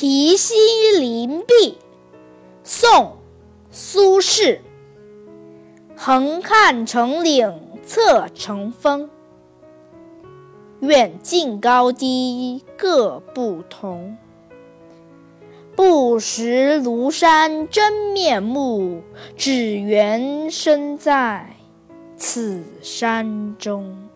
题西林壁宋苏轼。横看成岭侧成峰。远近高低各不同。不识庐山真面目只缘身在此山中。